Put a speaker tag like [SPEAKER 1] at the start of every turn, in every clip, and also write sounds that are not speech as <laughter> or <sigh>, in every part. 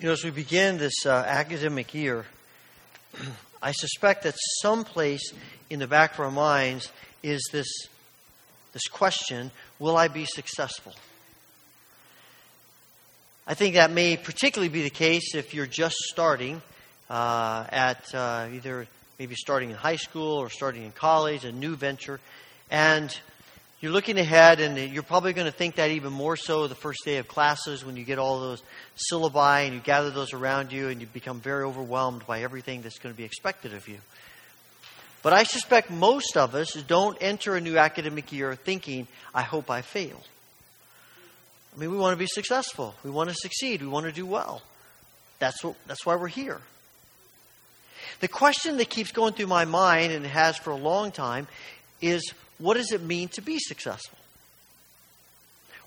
[SPEAKER 1] You know, as we begin this uh, academic year, <clears throat> I suspect that someplace in the back of our minds is this, this question Will I be successful? I think that may particularly be the case if you're just starting uh, at uh, either maybe starting in high school or starting in college, a new venture, and you're looking ahead, and you're probably going to think that even more so the first day of classes when you get all those syllabi and you gather those around you and you become very overwhelmed by everything that's going to be expected of you. But I suspect most of us don't enter a new academic year thinking, I hope I fail. I mean, we want to be successful. We want to succeed. We want to do well. That's, what, that's why we're here. The question that keeps going through my mind, and has for a long time, is what does it mean to be successful?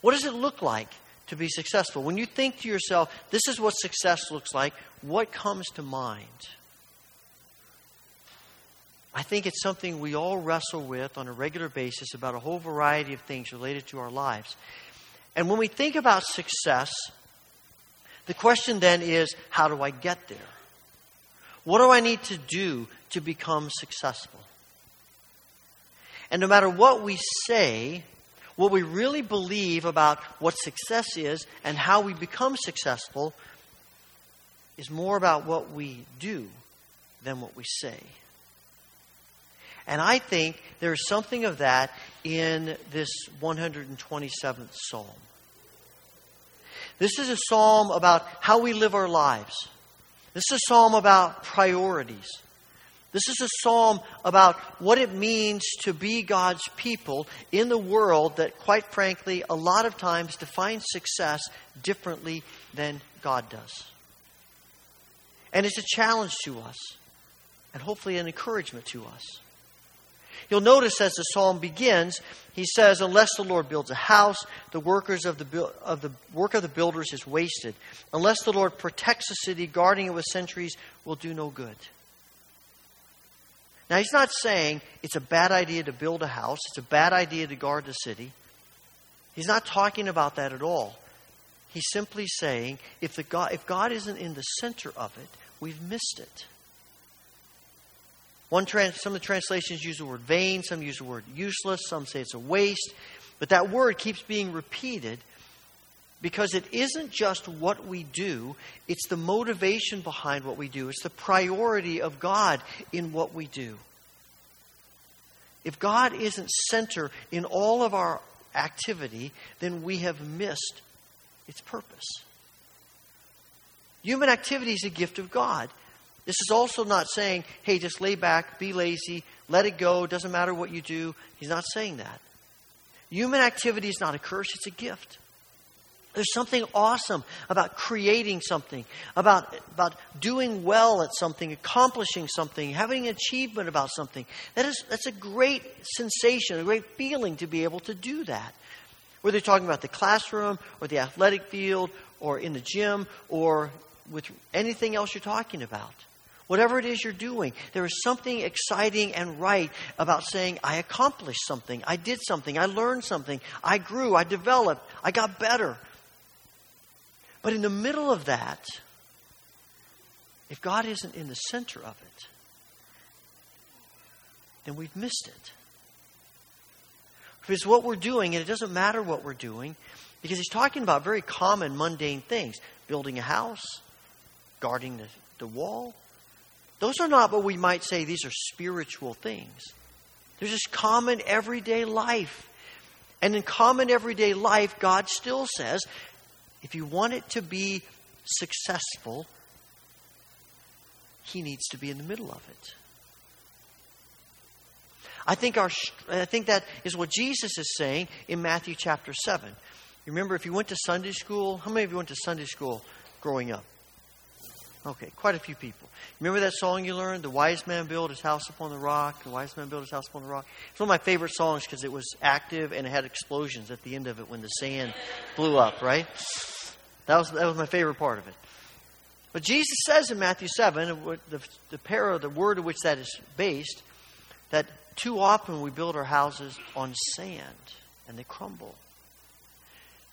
[SPEAKER 1] What does it look like to be successful? When you think to yourself, this is what success looks like, what comes to mind? I think it's something we all wrestle with on a regular basis about a whole variety of things related to our lives. And when we think about success, the question then is how do I get there? What do I need to do to become successful? And no matter what we say, what we really believe about what success is and how we become successful is more about what we do than what we say. And I think there's something of that in this 127th psalm. This is a psalm about how we live our lives. This is a psalm about priorities. This is a psalm about what it means to be God's people in the world that, quite frankly, a lot of times defines success differently than God does. And it's a challenge to us, and hopefully an encouragement to us. You'll notice as the psalm begins, he says, "Unless the Lord builds a house, the workers of the of the work of the builders is wasted. Unless the Lord protects a city, guarding it with sentries will do no good." Now, he's not saying it's a bad idea to build a house, it's a bad idea to guard the city. He's not talking about that at all. He's simply saying if, the God, if God isn't in the center of it, we've missed it. One trans, some of the translations use the word vain, some use the word useless, some say it's a waste. But that word keeps being repeated because it isn't just what we do, it's the motivation behind what we do, it's the priority of God in what we do. If God isn't center in all of our activity, then we have missed its purpose. Human activity is a gift of God. This is also not saying, hey, just lay back, be lazy, let it go, doesn't matter what you do. He's not saying that. Human activity is not a curse, it's a gift. There's something awesome about creating something, about, about doing well at something, accomplishing something, having an achievement about something. That is, that's a great sensation, a great feeling to be able to do that. Whether you're talking about the classroom or the athletic field or in the gym or with anything else you're talking about. Whatever it is you're doing, there is something exciting and right about saying, I accomplished something, I did something, I learned something, I grew, I developed, I got better. But in the middle of that, if God isn't in the center of it, then we've missed it. Because what we're doing, and it doesn't matter what we're doing, because he's talking about very common, mundane things building a house, guarding the, the wall. Those are not what we might say, these are spiritual things. They're just common everyday life. And in common everyday life, God still says, if you want it to be successful, he needs to be in the middle of it. I think, our, I think that is what Jesus is saying in Matthew chapter 7. Remember, if you went to Sunday school, how many of you went to Sunday school growing up? Okay, quite a few people. Remember that song you learned? The wise man built his house upon the rock. The wise man built his house upon the rock. It's one of my favorite songs because it was active and it had explosions at the end of it when the sand blew up, right? That was, that was my favorite part of it. But Jesus says in Matthew 7, the, the para, the word of which that is based, that too often we build our houses on sand and they crumble.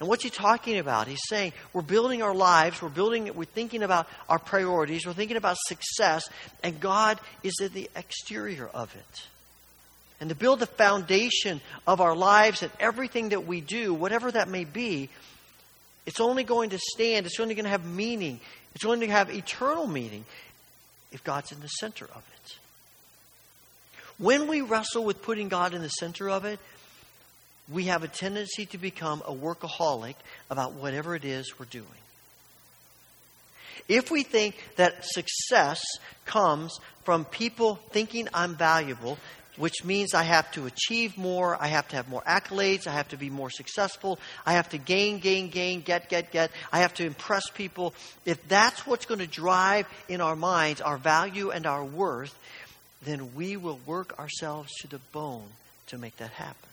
[SPEAKER 1] And what's he talking about? He's saying we're building our lives, we're building we're thinking about our priorities, we're thinking about success, and God is at the exterior of it. And to build the foundation of our lives and everything that we do, whatever that may be, it's only going to stand, it's only going to have meaning, it's only going to have eternal meaning if God's in the center of it. When we wrestle with putting God in the center of it, we have a tendency to become a workaholic about whatever it is we're doing. If we think that success comes from people thinking I'm valuable, which means I have to achieve more, I have to have more accolades, I have to be more successful, I have to gain, gain, gain, get, get, get, I have to impress people. If that's what's going to drive in our minds our value and our worth, then we will work ourselves to the bone to make that happen.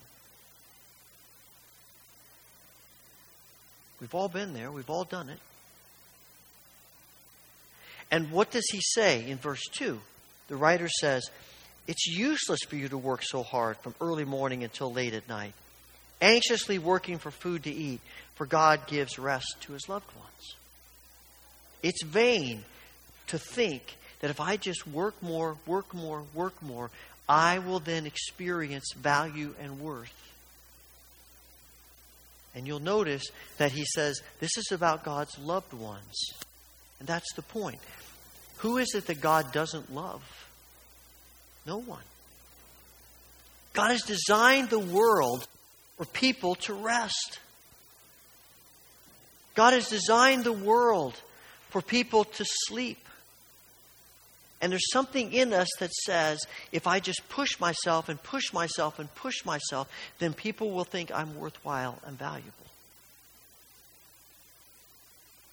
[SPEAKER 1] We've all been there, we've all done it. And what does he say in verse 2? The writer says, It's useless for you to work so hard from early morning until late at night, anxiously working for food to eat, for God gives rest to his loved ones. It's vain to think that if I just work more, work more, work more, I will then experience value and worth. And you'll notice that he says this is about God's loved ones. And that's the point. Who is it that God doesn't love? No one. God has designed the world for people to rest. God has designed the world for people to sleep. And there's something in us that says, if I just push myself and push myself and push myself, then people will think I'm worthwhile and valuable.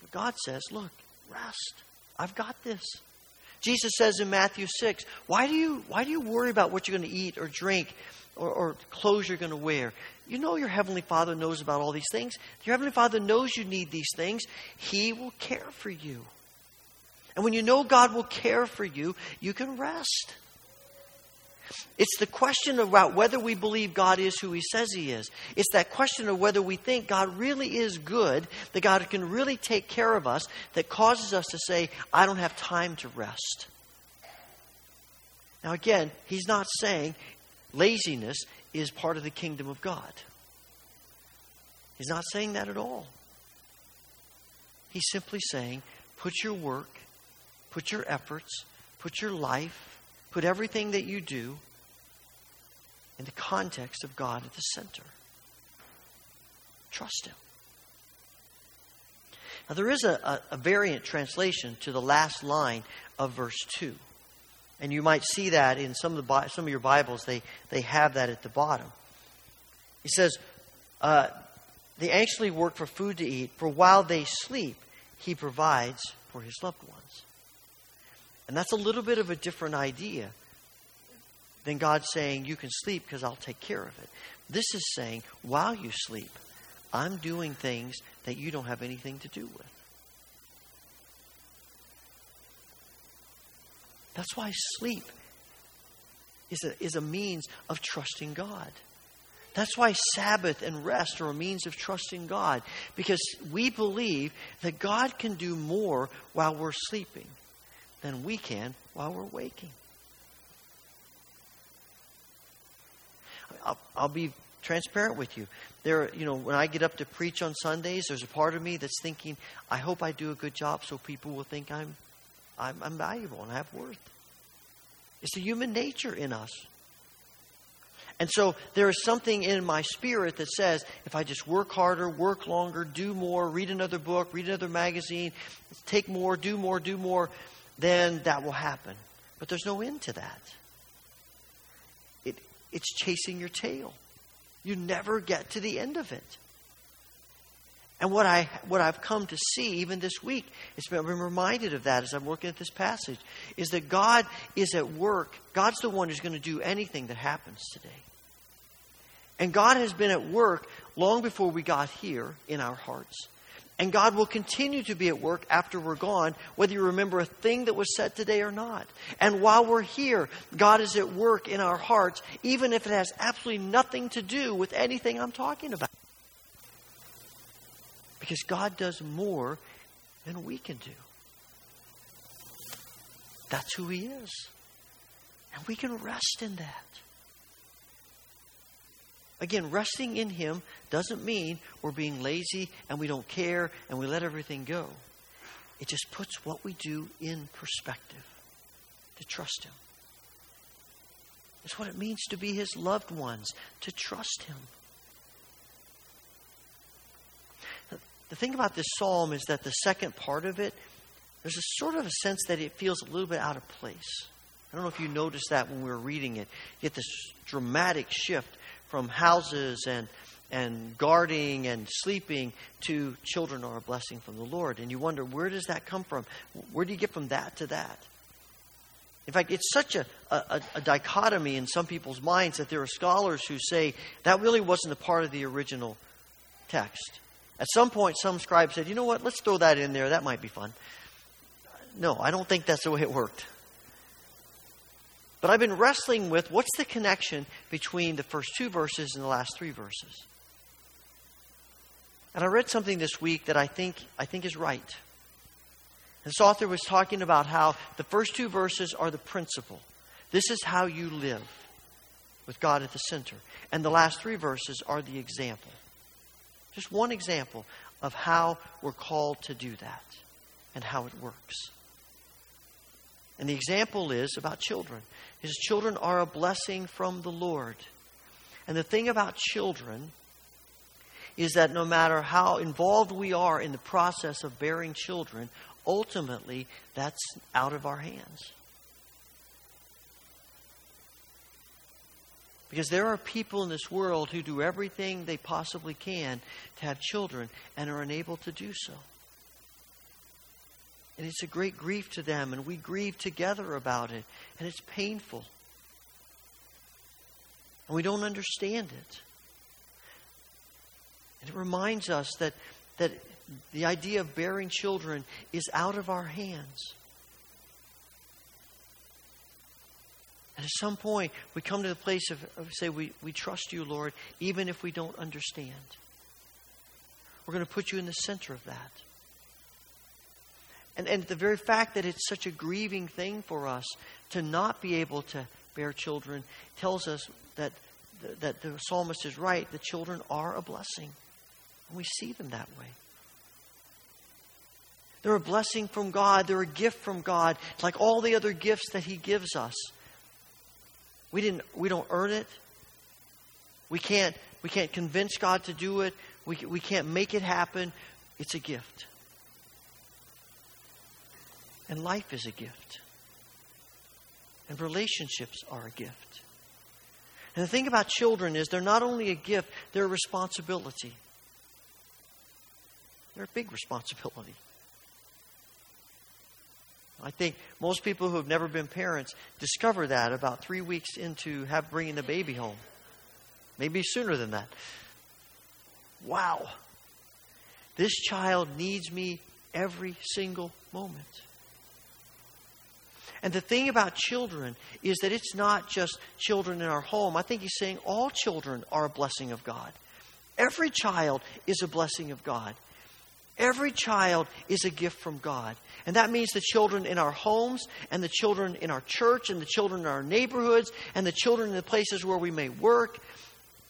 [SPEAKER 1] But God says, look, rest. I've got this. Jesus says in Matthew 6, why do you, why do you worry about what you're going to eat or drink or, or clothes you're going to wear? You know your Heavenly Father knows about all these things. Your Heavenly Father knows you need these things. He will care for you. And when you know God will care for you, you can rest. It's the question about whether we believe God is who He says He is. It's that question of whether we think God really is good, that God can really take care of us, that causes us to say, I don't have time to rest. Now, again, He's not saying laziness is part of the kingdom of God. He's not saying that at all. He's simply saying, put your work Put your efforts, put your life, put everything that you do in the context of God at the center. Trust Him. Now, there is a, a, a, variant translation to the last line of verse 2. And you might see that in some of, the, some of your Bibles, they, they have that at the bottom. He says, uh, They anxiously work for food to eat, for while they sleep, He provides for His loved ones. And that's a little bit of a different idea than God saying, You can sleep because I'll take care of it. This is saying, While you sleep, I'm doing things that you don't have anything to do with. That's why sleep is a, is a means of trusting God. That's why Sabbath and rest are a means of trusting God, because we believe that God can do more while we're sleeping than we can while we're waking. I'll, I'll be transparent with you. There, you know, when I get up to preach on Sundays, there's a part of me that's thinking, I hope I do a good job so people will think I'm, I'm, I'm valuable and I have worth. It's a human nature in us. And so there is something in my spirit that says if I just work harder, work longer, do more, read another book, read another magazine, take more, do more, do more, then that will happen. But there's no end to that. It, it's chasing your tail. You never get to the end of it. And what I what I've come to see even this week, it's been, I've been reminded of that as I'm looking at this passage, is that God is at work. God's the one who's going to do anything that happens today. And God has been at work long before we got here in our hearts. And God will continue to be at work after we're gone, whether you remember a thing that was said today or not. And while we're here, God is at work in our hearts, even if it has absolutely nothing to do with anything I'm talking about. Because God does more than we can do. That's who He is. And we can rest in that. Again, resting in Him doesn't mean we're being lazy and we don't care and we let everything go. It just puts what we do in perspective to trust Him. It's what it means to be His loved ones, to trust Him. The thing about this psalm is that the second part of it, there's a sort of a sense that it feels a little bit out of place. I don't know if you noticed that when we were reading it. You get this dramatic shift from houses and and guarding and sleeping to children are a blessing from the Lord. And you wonder, where does that come from? Where do you get from that to that? In fact, it's such a, a, a, dichotomy in some people's minds that there are scholars who say that really wasn't a part of the original text. At some point, some scribe said, you know what, let's throw that in there. That might be fun. No, I don't think that's the way it worked. But I've been wrestling with what's the connection between the first two verses and the last three verses. And I read something this week that I think, I think is right. This author was talking about how the first two verses are the principle. This is how you live with God at the center. And the last three verses are the example. Just one example of how we're called to do that and how it works. And the example is about children. His children are a blessing from the Lord. And the thing about children is that no matter how involved we are in the process of bearing children, ultimately, that's out of our hands. Because there are people in this world who do everything they possibly can to have children and are unable to do so. And it's a great grief to them, and we grieve together about it, and it's painful. And we don't understand it. And it reminds us that, that the idea of bearing children is out of our hands. And at some point, we come to the place of, of say, we, we trust you, Lord, even if we don't understand. We're going to put you in the center of that. And, and the very fact that it's such a grieving thing for us to not be able to bear children tells us that, that the psalmist is right. The children are a blessing. And we see them that way. They're a blessing from God. They're a gift from God, it's like all the other gifts that He gives us. We didn't. We don't earn it. We can't. We can't convince God to do it. We we can't make it happen. It's a gift. And life is a gift. And relationships are a gift. And the thing about children is they're not only a gift, they're a responsibility. They're a big responsibility. I think most people who have never been parents discover that about three weeks into have bringing the baby home. Maybe sooner than that. Wow. This child needs me every single moment. And the thing about children is that it's not just children in our home. I think he's saying all children are a blessing of God. Every child is a blessing of God. Every child is a gift from God. And that means the children in our homes, and the children in our church, and the children in our neighborhoods, and the children in the places where we may work.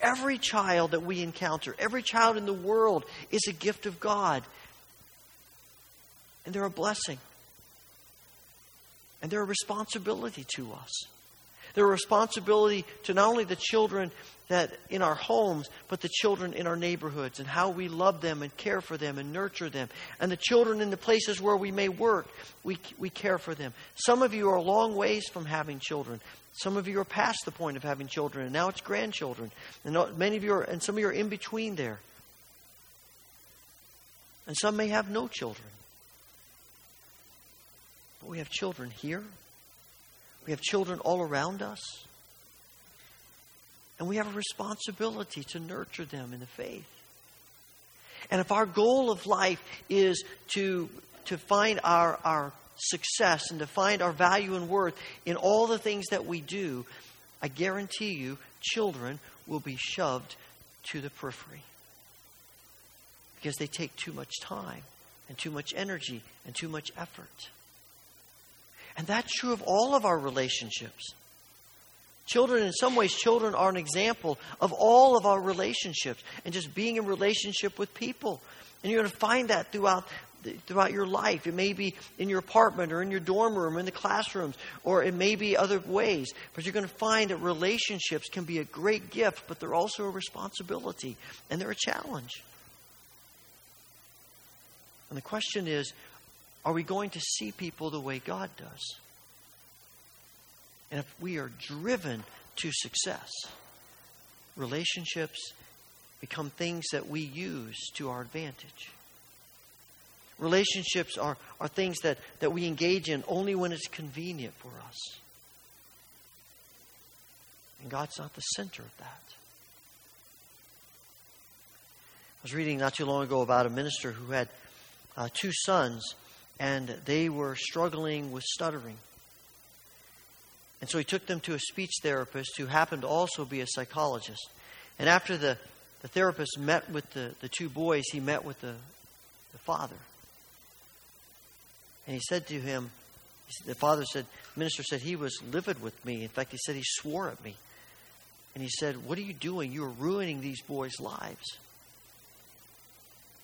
[SPEAKER 1] Every child that we encounter, every child in the world is a gift of God. And they're a blessing. And they're a responsibility to us. They're a responsibility to not only the children that in our homes, but the children in our neighborhoods and how we love them and care for them and nurture them. And the children in the places where we may work, we, we care for them. Some of you are a long ways from having children. Some of you are past the point of having children, and now it's grandchildren. And many of you are, and some of you are in between there. And some may have no children. But we have children here. We have children all around us. And we have a responsibility to nurture them in the faith. And if our goal of life is to, to find our, our success and to find our value and worth in all the things that we do, I guarantee you, children will be shoved to the periphery. because they take too much time and too much energy and too much effort. And that's true of all of our relationships. Children, in some ways, children are an example of all of our relationships and just being in relationship with people. And you're going to find that throughout throughout your life. It may be in your apartment or in your dorm room in the classrooms, or it may be other ways. But you're going to find that relationships can be a great gift, but they're also a responsibility and they're a challenge. And the question is are we going to see people the way God does? And if we are driven to success, relationships become things that we use to our advantage. Relationships are, are things that, that we engage in only when it's convenient for us. And God's not the center of that. I was reading not too long ago about a minister who had uh, two sons, and they were struggling with stuttering. And so he took them to a speech therapist who happened to also be a psychologist. And after the, the therapist met with the, the two boys, he met with the, the father. And he said to him, the father said, the minister said he was livid with me. In fact, he said he swore at me. And he said, What are you doing? You are ruining these boys' lives.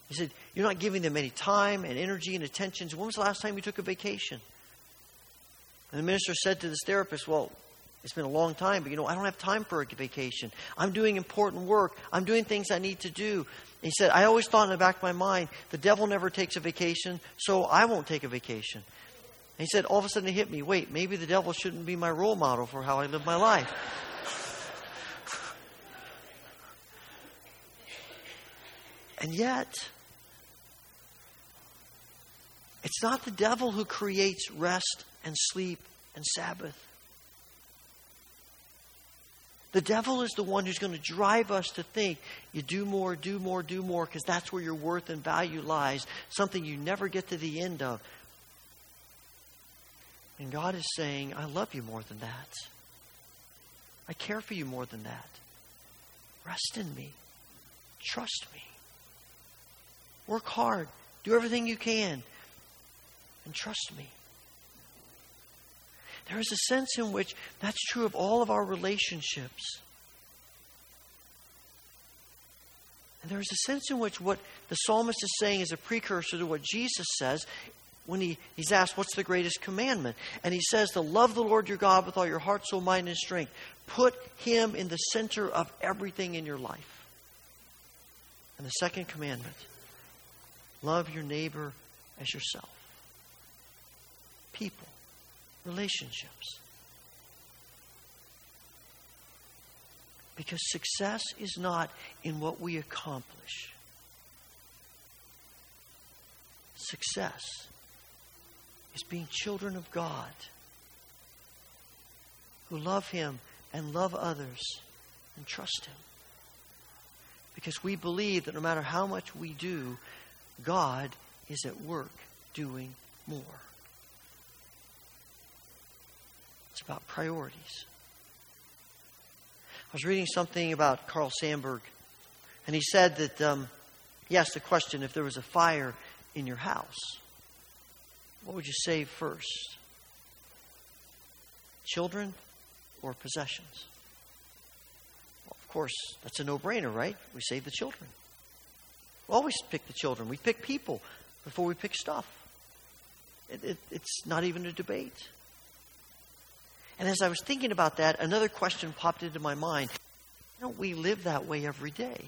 [SPEAKER 1] He said, You're not giving them any time and energy and attention. When was the last time you took a vacation? And the minister said to this therapist, Well, it's been a long time, but you know, I don't have time for a vacation. I'm doing important work. I'm doing things I need to do. And he said, I always thought in the back of my mind, the devil never takes a vacation, so I won't take a vacation. And he said, all of a sudden it hit me, wait, maybe the devil shouldn't be my role model for how I live my life. <laughs> and yet, it's not the devil who creates rest and sleep and Sabbath. The devil is the one who's going to drive us to think you do more, do more, do more, because that's where your worth and value lies, something you never get to the end of. And God is saying, I love you more than that. I care for you more than that. Rest in me. Trust me. Work hard. Do everything you can. And trust me. There is a sense in which that's true of all of our relationships. And there is a sense in which what the psalmist is saying is a precursor to what Jesus says when he, he's asked, What's the greatest commandment? And he says, To love the Lord your God with all your heart, soul, mind, and strength. Put him in the center of everything in your life. And the second commandment love your neighbor as yourself. People relationships. Because success is not in what we accomplish. Success is being children of God who love Him and love others and trust Him. Because we believe that no matter how much we do, God is at work doing more. It's about priorities. I was reading something about Carl Sandburg, and he said that um, he asked the question if there was a fire in your house, what would you save first? Children or possessions? Well, of course, that's a no brainer, right? We save the children. We always pick the children. We pick people before we pick stuff. It, it, it's not even a debate. And as I was thinking about that, another question popped into my mind. Why don't we live that way every day?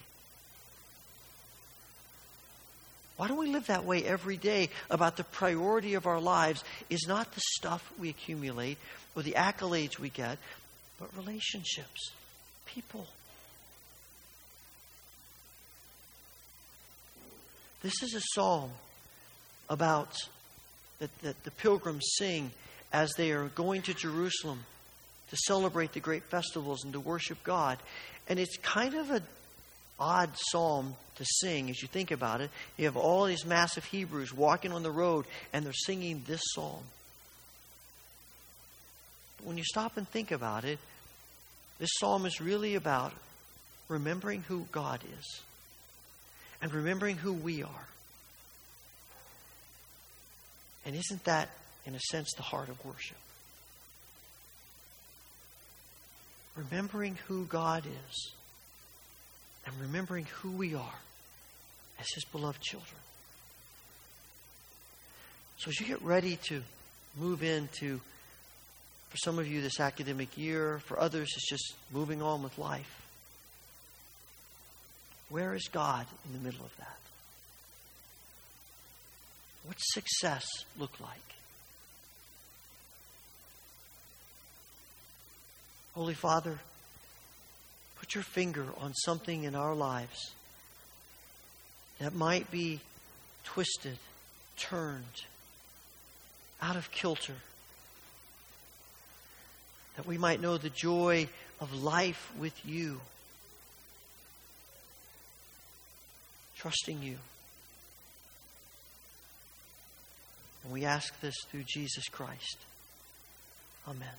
[SPEAKER 1] Why don't we live that way every day about the priority of our lives is not the stuff we accumulate or the accolades we get, but relationships, people. This is a psalm about that, that the pilgrims sing as they are going to Jerusalem to celebrate the great festivals and to worship God. And it's kind of an odd psalm to sing as you think about it. You have all these massive Hebrews walking on the road and they're singing this psalm. When you stop and think about it, this psalm is really about remembering who God is and remembering who we are. And isn't that, in a sense, the heart of worship? Remembering who God is and remembering who we are as His beloved children. So as you get ready to move into, for some of you, this academic year, for others, it's just moving on with life. Where is God in the middle of that? What's success look like? Holy Father, put your finger on something in our lives that might be twisted, turned, out of kilter. That we might know the joy of life with you, trusting you. And we ask this through Jesus Christ. Amen.